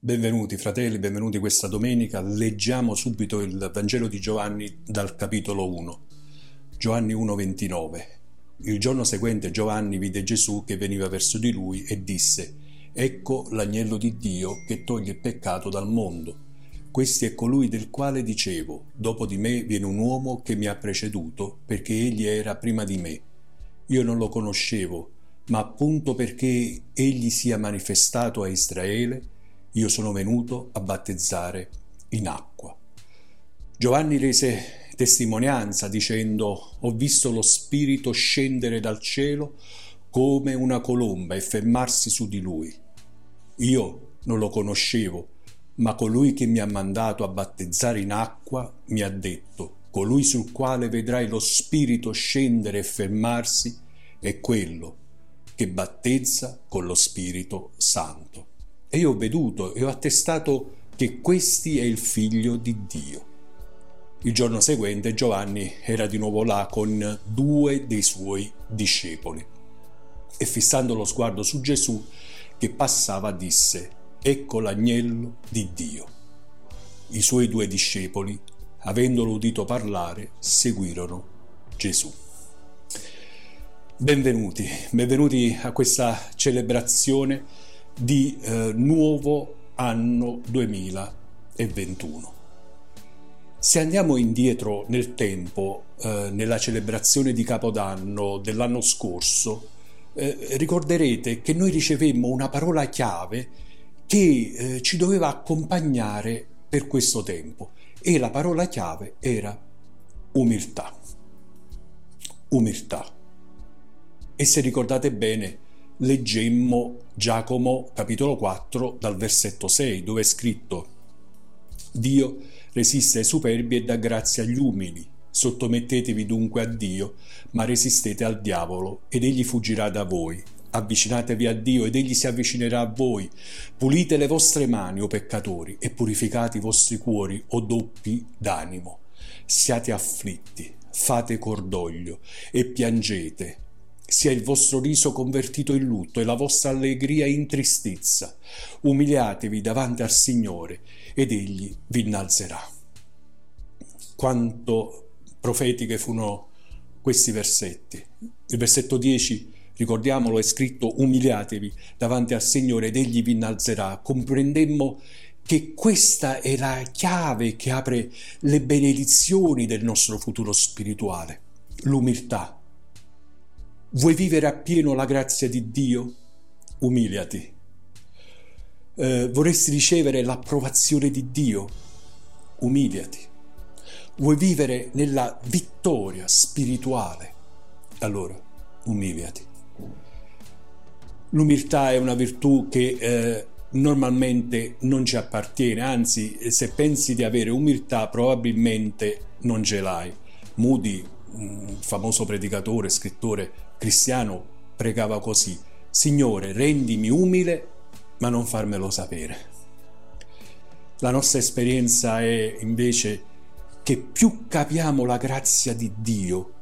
Benvenuti fratelli, benvenuti questa domenica. Leggiamo subito il Vangelo di Giovanni dal capitolo 1. Giovanni 1:29. Il giorno seguente Giovanni vide Gesù che veniva verso di lui e disse: Ecco l'agnello di Dio che toglie il peccato dal mondo. Questi è colui del quale dicevo: Dopo di me viene un uomo che mi ha preceduto, perché egli era prima di me. Io non lo conoscevo, ma appunto perché egli sia manifestato a Israele, io sono venuto a battezzare in acqua. Giovanni rese testimonianza dicendo ho visto lo Spirito scendere dal cielo come una colomba e fermarsi su di lui. Io non lo conoscevo, ma colui che mi ha mandato a battezzare in acqua mi ha detto, colui sul quale vedrai lo Spirito scendere e fermarsi è quello che battezza con lo Spirito Santo. E ho veduto e ho attestato che questi è il figlio di Dio. Il giorno seguente Giovanni era di nuovo là con due dei suoi discepoli e fissando lo sguardo su Gesù che passava disse, ecco l'agnello di Dio. I suoi due discepoli, avendolo udito parlare, seguirono Gesù. Benvenuti, benvenuti a questa celebrazione di eh, nuovo anno 2021. Se andiamo indietro nel tempo, eh, nella celebrazione di Capodanno dell'anno scorso, eh, ricorderete che noi ricevemmo una parola chiave che eh, ci doveva accompagnare per questo tempo e la parola chiave era umiltà. Umiltà. E se ricordate bene, leggemmo Giacomo capitolo 4 dal versetto 6 dove è scritto Dio resiste ai superbi e dà grazia agli umili. Sottomettetevi dunque a Dio, ma resistete al diavolo ed egli fuggirà da voi. Avvicinatevi a Dio ed egli si avvicinerà a voi. Pulite le vostre mani, o peccatori, e purificate i vostri cuori, o doppi d'animo. Siate afflitti, fate cordoglio e piangete sia il vostro riso convertito in lutto e la vostra allegria in tristezza. Umiliatevi davanti al Signore ed Egli vi innalzerà. Quanto profetiche furono questi versetti. Il versetto 10, ricordiamolo, è scritto umiliatevi davanti al Signore ed Egli vi innalzerà. Comprendemmo che questa è la chiave che apre le benedizioni del nostro futuro spirituale, l'umiltà Vuoi vivere appieno la grazia di Dio? Umiliati. Eh, vorresti ricevere l'approvazione di Dio? Umiliati. Vuoi vivere nella vittoria spirituale? Allora, umiliati. L'umiltà è una virtù che eh, normalmente non ci appartiene, anzi, se pensi di avere umiltà, probabilmente non ce l'hai. Moody, un famoso predicatore, scrittore, cristiano pregava così, Signore, rendimi umile, ma non farmelo sapere. La nostra esperienza è invece che più capiamo la grazia di Dio,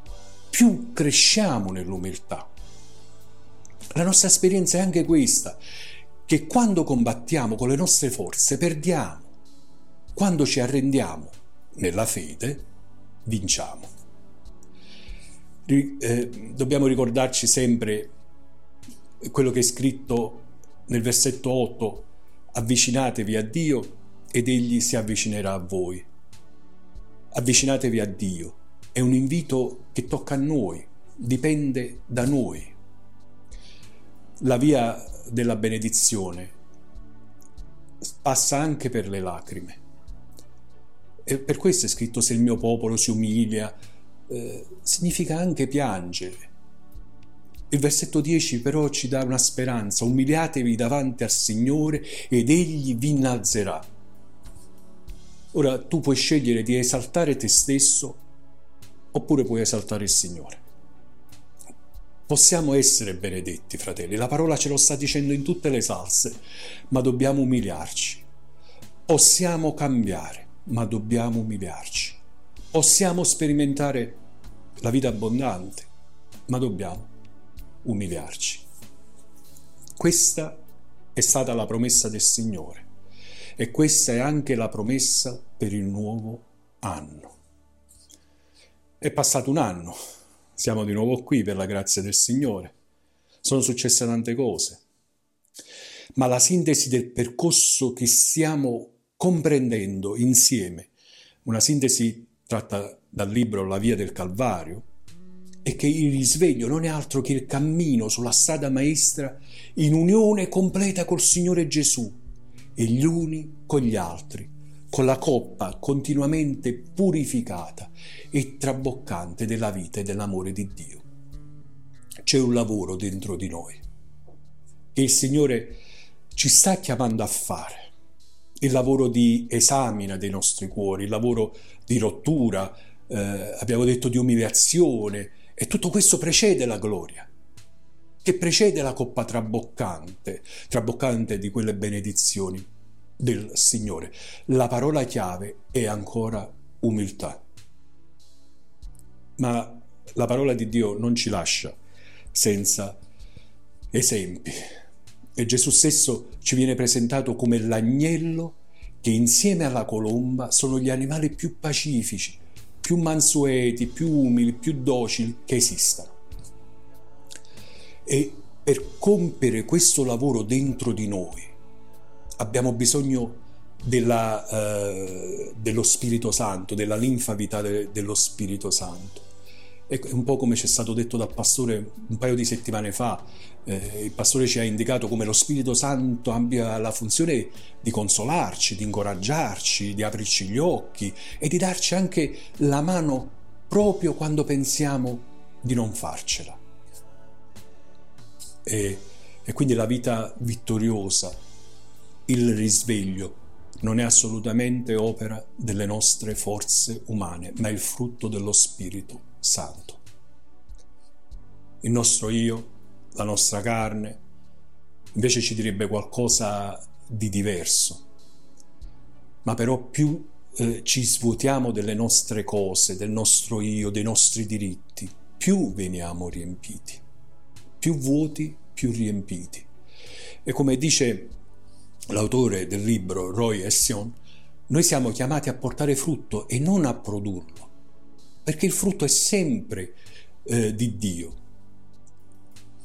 più cresciamo nell'umiltà. La nostra esperienza è anche questa, che quando combattiamo con le nostre forze perdiamo, quando ci arrendiamo nella fede vinciamo eh, dobbiamo ricordarci sempre quello che è scritto nel versetto 8, avvicinatevi a Dio ed Egli si avvicinerà a voi. Avvicinatevi a Dio, è un invito che tocca a noi, dipende da noi. La via della benedizione passa anche per le lacrime. E per questo è scritto se il mio popolo si umilia, eh, significa anche piangere. Il versetto 10 però ci dà una speranza, umiliatevi davanti al Signore ed Egli vi innalzerà. Ora tu puoi scegliere di esaltare te stesso oppure puoi esaltare il Signore. Possiamo essere benedetti, fratelli, la parola ce lo sta dicendo in tutte le salse, ma dobbiamo umiliarci. Possiamo cambiare, ma dobbiamo umiliarci. Possiamo sperimentare la vita abbondante, ma dobbiamo umiliarci. Questa è stata la promessa del Signore. e questa è anche la promessa per il nuovo anno. È passato un anno, siamo di nuovo qui per la grazia del Signore, sono successe tante cose, ma la sintesi del percorso che stiamo comprendendo insieme, una sintesi tratta dal libro La via del Calvario, è che il risveglio non è altro che il cammino sulla strada maestra in unione completa col Signore Gesù e gli uni con gli altri, con la coppa continuamente purificata e traboccante della vita e dell'amore di Dio. C'è un lavoro dentro di noi che il Signore ci sta chiamando a fare. Il lavoro di esamina dei nostri cuori, il lavoro di rottura, eh, abbiamo detto di umiliazione, e tutto questo precede la gloria, che precede la coppa traboccante, traboccante di quelle benedizioni del Signore. La parola chiave è ancora umiltà. Ma la parola di Dio non ci lascia senza esempi. E Gesù stesso ci viene presentato come l'agnello che insieme alla colomba sono gli animali più pacifici, più mansueti, più umili, più docili che esistano. E per compiere questo lavoro dentro di noi abbiamo bisogno della, eh, dello Spirito Santo, della linfa vitale dello Spirito Santo. È un po' come ci è stato detto dal pastore un paio di settimane fa, eh, il pastore ci ha indicato come lo Spirito Santo abbia la funzione di consolarci, di incoraggiarci, di aprirci gli occhi e di darci anche la mano proprio quando pensiamo di non farcela. E, e quindi la vita vittoriosa, il risveglio, non è assolutamente opera delle nostre forze umane, ma è il frutto dello Spirito Santo. Il nostro io, la nostra carne, invece ci direbbe qualcosa di diverso. Ma però più eh, ci svuotiamo delle nostre cose, del nostro io, dei nostri diritti, più veniamo riempiti. Più vuoti, più riempiti. E come dice l'autore del libro Roy Ession, noi siamo chiamati a portare frutto e non a produrlo perché il frutto è sempre eh, di Dio.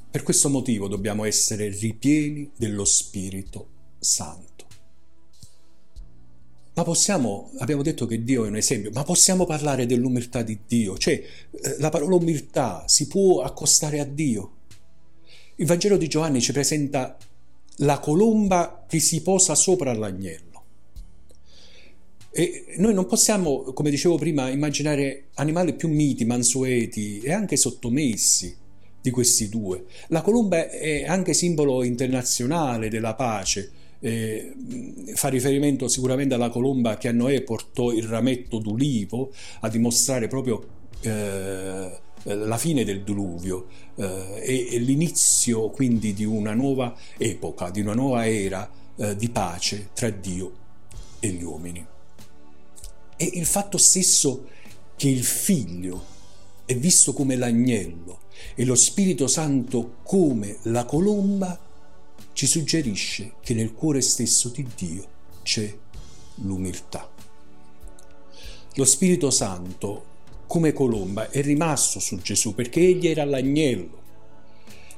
Per questo motivo dobbiamo essere ripieni dello Spirito Santo. Ma possiamo, abbiamo detto che Dio è un esempio, ma possiamo parlare dell'umiltà di Dio? Cioè, eh, la parola umiltà si può accostare a Dio? Il Vangelo di Giovanni ci presenta la colomba che si posa sopra l'agnello. E noi non possiamo, come dicevo prima, immaginare animali più miti, mansueti e anche sottomessi di questi due. La colomba è anche simbolo internazionale della pace. Eh, fa riferimento sicuramente alla colomba che a Noè portò il rametto d'ulivo a dimostrare proprio eh, la fine del diluvio eh, e, e, l'inizio quindi di una nuova epoca, di una nuova era eh, di pace tra Dio e gli uomini. E il fatto stesso che il figlio è visto come l'agnello e lo Spirito Santo come la colomba ci suggerisce che nel cuore stesso di Dio c'è l'umiltà. Lo Spirito Santo come colomba è rimasto su Gesù perché egli era l'agnello.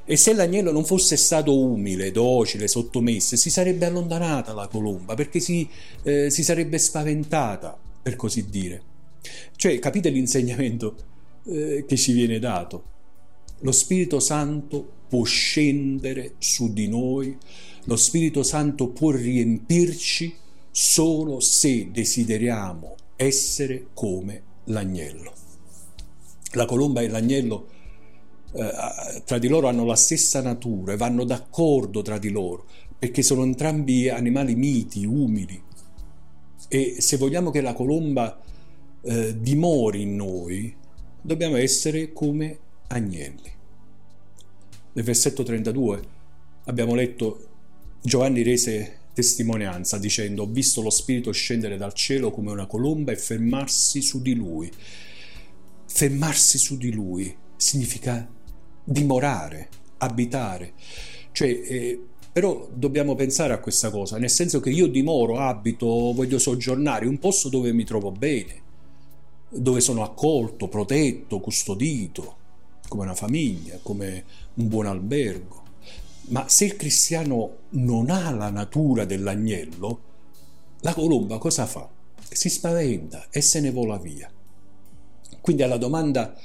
E se l'agnello non fosse stato umile, docile, sottomesso, si sarebbe allontanata la colomba perché si, eh, si sarebbe spaventata per così dire. Cioè, capite l'insegnamento eh, che ci viene dato? Lo Spirito Santo può scendere su di noi, lo Spirito Santo può riempirci solo se desideriamo essere come l'agnello. La colomba e l'agnello eh, tra di loro hanno la stessa natura e vanno d'accordo tra di loro perché sono entrambi animali miti, umili, e se vogliamo che la colomba eh, dimori in noi, dobbiamo essere come agnelli. Nel versetto 32 abbiamo letto Giovanni rese testimonianza dicendo ho visto lo Spirito scendere dal cielo come una colomba e fermarsi su di lui. Fermarsi su di lui significa dimorare, abitare, cioè eh, Però dobbiamo pensare a questa cosa, nel senso che io dimoro, abito, voglio soggiornare in un posto dove mi trovo bene, dove sono accolto, protetto, custodito, come una famiglia, come un buon albergo. Ma se il cristiano non ha la natura dell'agnello, la colomba cosa fa? Si spaventa e se ne vola via. Quindi alla domanda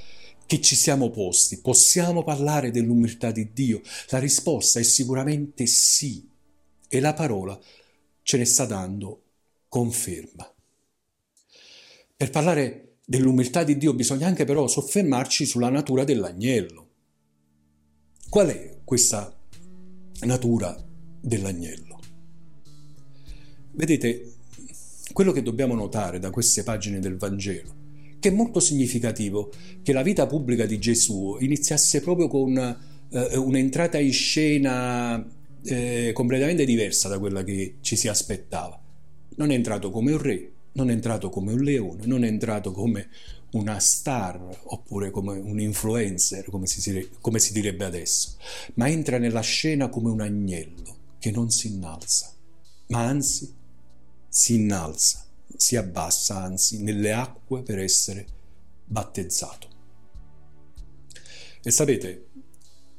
che ci siamo posti, possiamo parlare dell'umiltà di Dio? La risposta è sicuramente sì e la parola ce ne sta dando conferma. Per parlare dell'umiltà di Dio bisogna anche però soffermarci sulla natura dell'agnello. Qual è questa natura dell'agnello? Vedete, quello che dobbiamo notare da queste pagine del Vangelo, che è molto significativo che la vita pubblica di Gesù iniziasse proprio con eh, un'entrata in scena eh, completamente diversa da quella che ci si aspettava. Non è entrato come un re, non è entrato come un leone, non è entrato come una star oppure come un influencer, come si, come si direbbe adesso, ma entra nella scena come un agnello che non si innalza, ma anzi si innalza, si abbassa anzi nelle acque per essere battezzato. E sapete,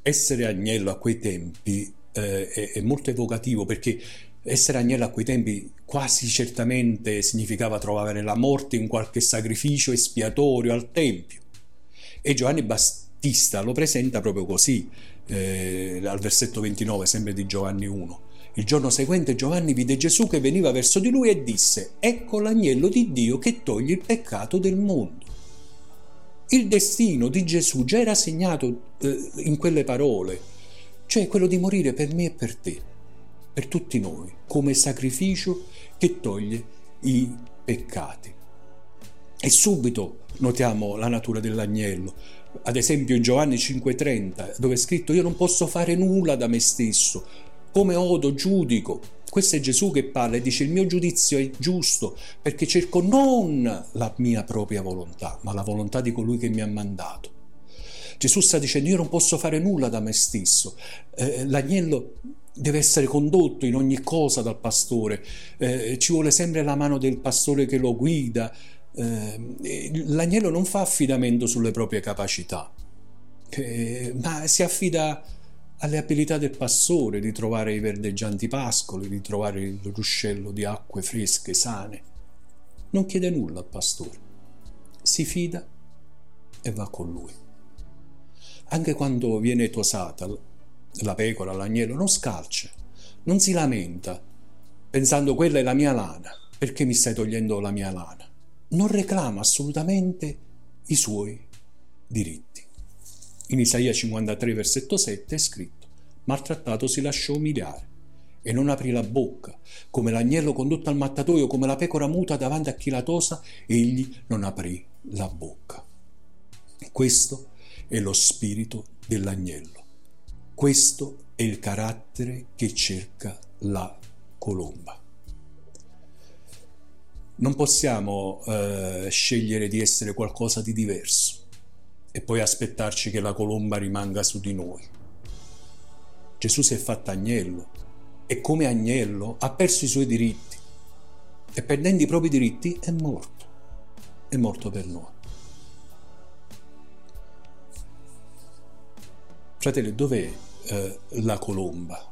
essere agnello a quei tempi eh, è, è molto evocativo perché essere agnello a quei tempi quasi certamente significava trovare la morte in qualche sacrificio espiatorio al Tempio. E Giovanni Battista lo presenta proprio così, eh, al versetto 29, sempre di Giovanni 1. Il giorno seguente Giovanni vide Gesù che veniva verso di lui e disse, ecco l'agnello di Dio che toglie il peccato del mondo. Il destino di Gesù già era segnato eh, in quelle parole, cioè quello di morire per me e per te per tutti noi come sacrificio che toglie i peccati. E subito notiamo la natura dell'agnello. Ad esempio in Giovanni 5:30, dove è scritto io non posso fare nulla da me stesso, come odo giudico. Questo è Gesù che parla e dice il mio giudizio è giusto perché cerco non la mia propria volontà, ma la volontà di colui che mi ha mandato. Gesù sta dicendo io non posso fare nulla da me stesso. Eh, l'agnello deve essere condotto in ogni cosa dal pastore, eh, ci vuole sempre la mano del pastore che lo guida. Eh, l'agnello non fa affidamento sulle proprie capacità, eh, ma si affida alle abilità del pastore di trovare i verdeggianti pascoli, di trovare il ruscello di acque fresche, sane. Non chiede nulla al pastore, si fida e va con lui. Anche quando viene tosata la pecora, l'agnello, non scalcia, non si lamenta, pensando quella è la mia lana, perché mi stai togliendo la mia lana. Non reclama assolutamente i suoi diritti. In Isaia 53, versetto 7 è scritto, maltrattato si lasciò umiliare e non aprì la bocca, come l'agnello condotto al mattatoio, come la pecora muta davanti a chi la tosa, egli non aprì la bocca. Questo è lo spirito dell'agnello. Questo è il carattere che cerca la colomba. Non possiamo eh, scegliere di essere qualcosa di diverso e poi aspettarci che la colomba rimanga su di noi. Gesù si è fatto agnello e come agnello ha perso i suoi diritti e perdendo i propri diritti è morto. È morto per noi. Fratelli, dov'è eh, la colomba.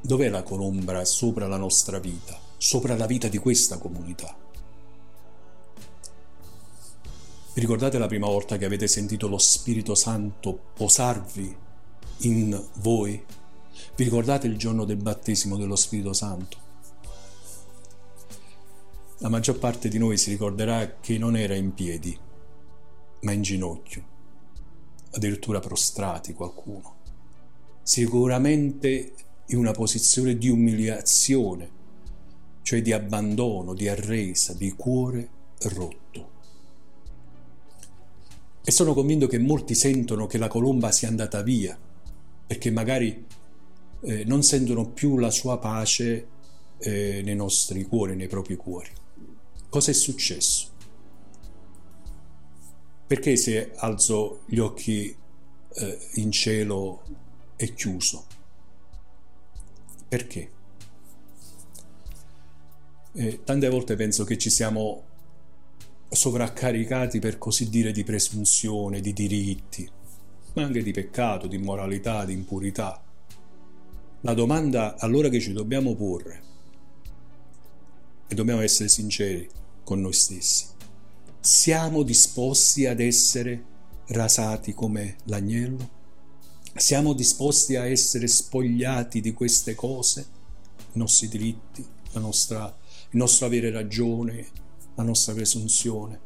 Dov'è la colomba sopra la nostra vita, sopra la vita di questa comunità? Vi ricordate la prima volta che avete sentito lo Spirito Santo posarvi in voi? Vi ricordate il giorno del battesimo dello Spirito Santo? La maggior parte di noi si ricorderà che non era in piedi, ma in ginocchio, addirittura prostrati qualcuno sicuramente in una posizione di umiliazione, cioè di abbandono, di arresa, di cuore rotto. E sono convinto che molti sentono che la colomba sia andata via, perché magari eh, non sentono più la sua pace eh, nei nostri cuori, nei propri cuori. Cosa è successo? Perché se alzo gli occhi eh, in cielo è chiuso. Perché? E tante volte penso che ci siamo sovraccaricati per così dire di presunzione, di diritti, ma anche di peccato, di immoralità, di impurità. La domanda allora che ci dobbiamo porre, e dobbiamo essere sinceri con noi stessi, siamo disposti ad essere rasati come l'agnello? Siamo disposti a essere spogliati di queste cose, i nostri diritti, nostra, il nostro avere ragione, la nostra presunzione?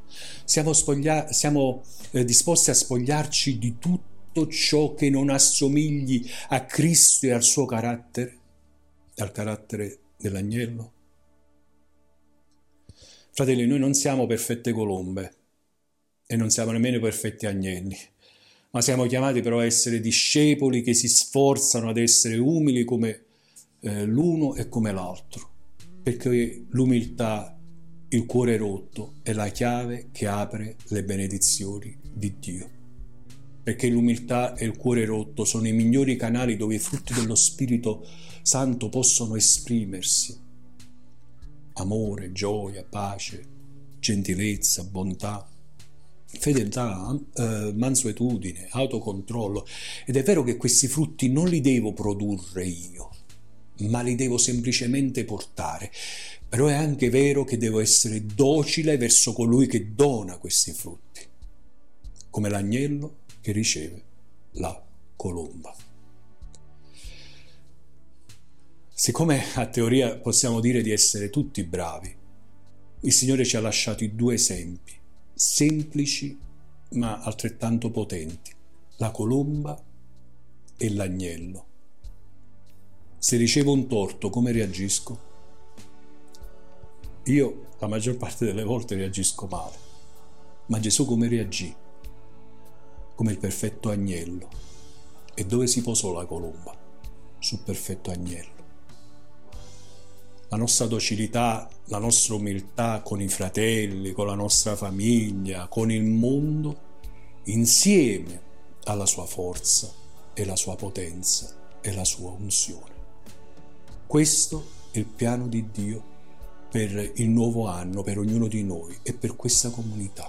Siamo, spoglia- siamo eh, disposti a spogliarci di tutto ciò che non assomigli a Cristo e al suo carattere, al carattere dell'agnello? Fratelli, noi non siamo perfette colombe e non siamo nemmeno perfetti agnelli, ma siamo chiamati però a essere discepoli che si sforzano ad essere umili come eh, l'uno e come l'altro, perché l'umiltà, il cuore rotto, è la chiave che apre le benedizioni di Dio. Perché l'umiltà e il cuore rotto sono i migliori canali dove i frutti dello Spirito Santo possono esprimersi amore, gioia, pace, gentilezza, bontà, fedeltà, eh, mansuetudine, autocontrollo. Ed è vero che questi frutti non li devo produrre io, ma li devo semplicemente portare. Però è anche vero che devo essere docile verso colui che dona questi frutti, come l'agnello che riceve la colomba. Siccome a teoria possiamo dire di essere tutti bravi, il Signore ci ha lasciato i due esempi, semplici ma altrettanto potenti, la colomba e l'agnello. Se ricevo un torto, come reagisco? Io la maggior parte delle volte reagisco male, ma Gesù come reagì? Come il perfetto agnello. E dove si posò la colomba? Sul perfetto agnello la nostra docilità, la nostra umiltà con i fratelli, con la nostra famiglia, con il mondo, insieme alla sua forza e la sua potenza e la sua unzione. Questo è il piano di Dio per il nuovo anno, per ognuno di noi e per questa comunità.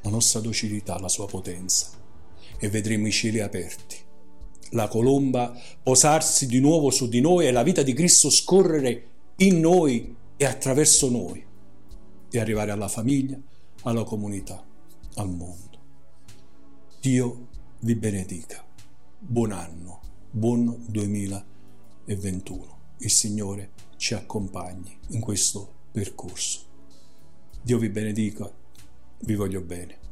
La nostra docilità, la sua potenza e vedremo i cieli aperti la colomba posarsi di nuovo su di noi e la vita di Cristo scorrere in noi e attraverso noi e arrivare alla famiglia, alla comunità, al mondo. Dio vi benedica. Buon anno, buon 2021. Il Signore ci accompagni in questo percorso. Dio vi benedica, vi voglio bene.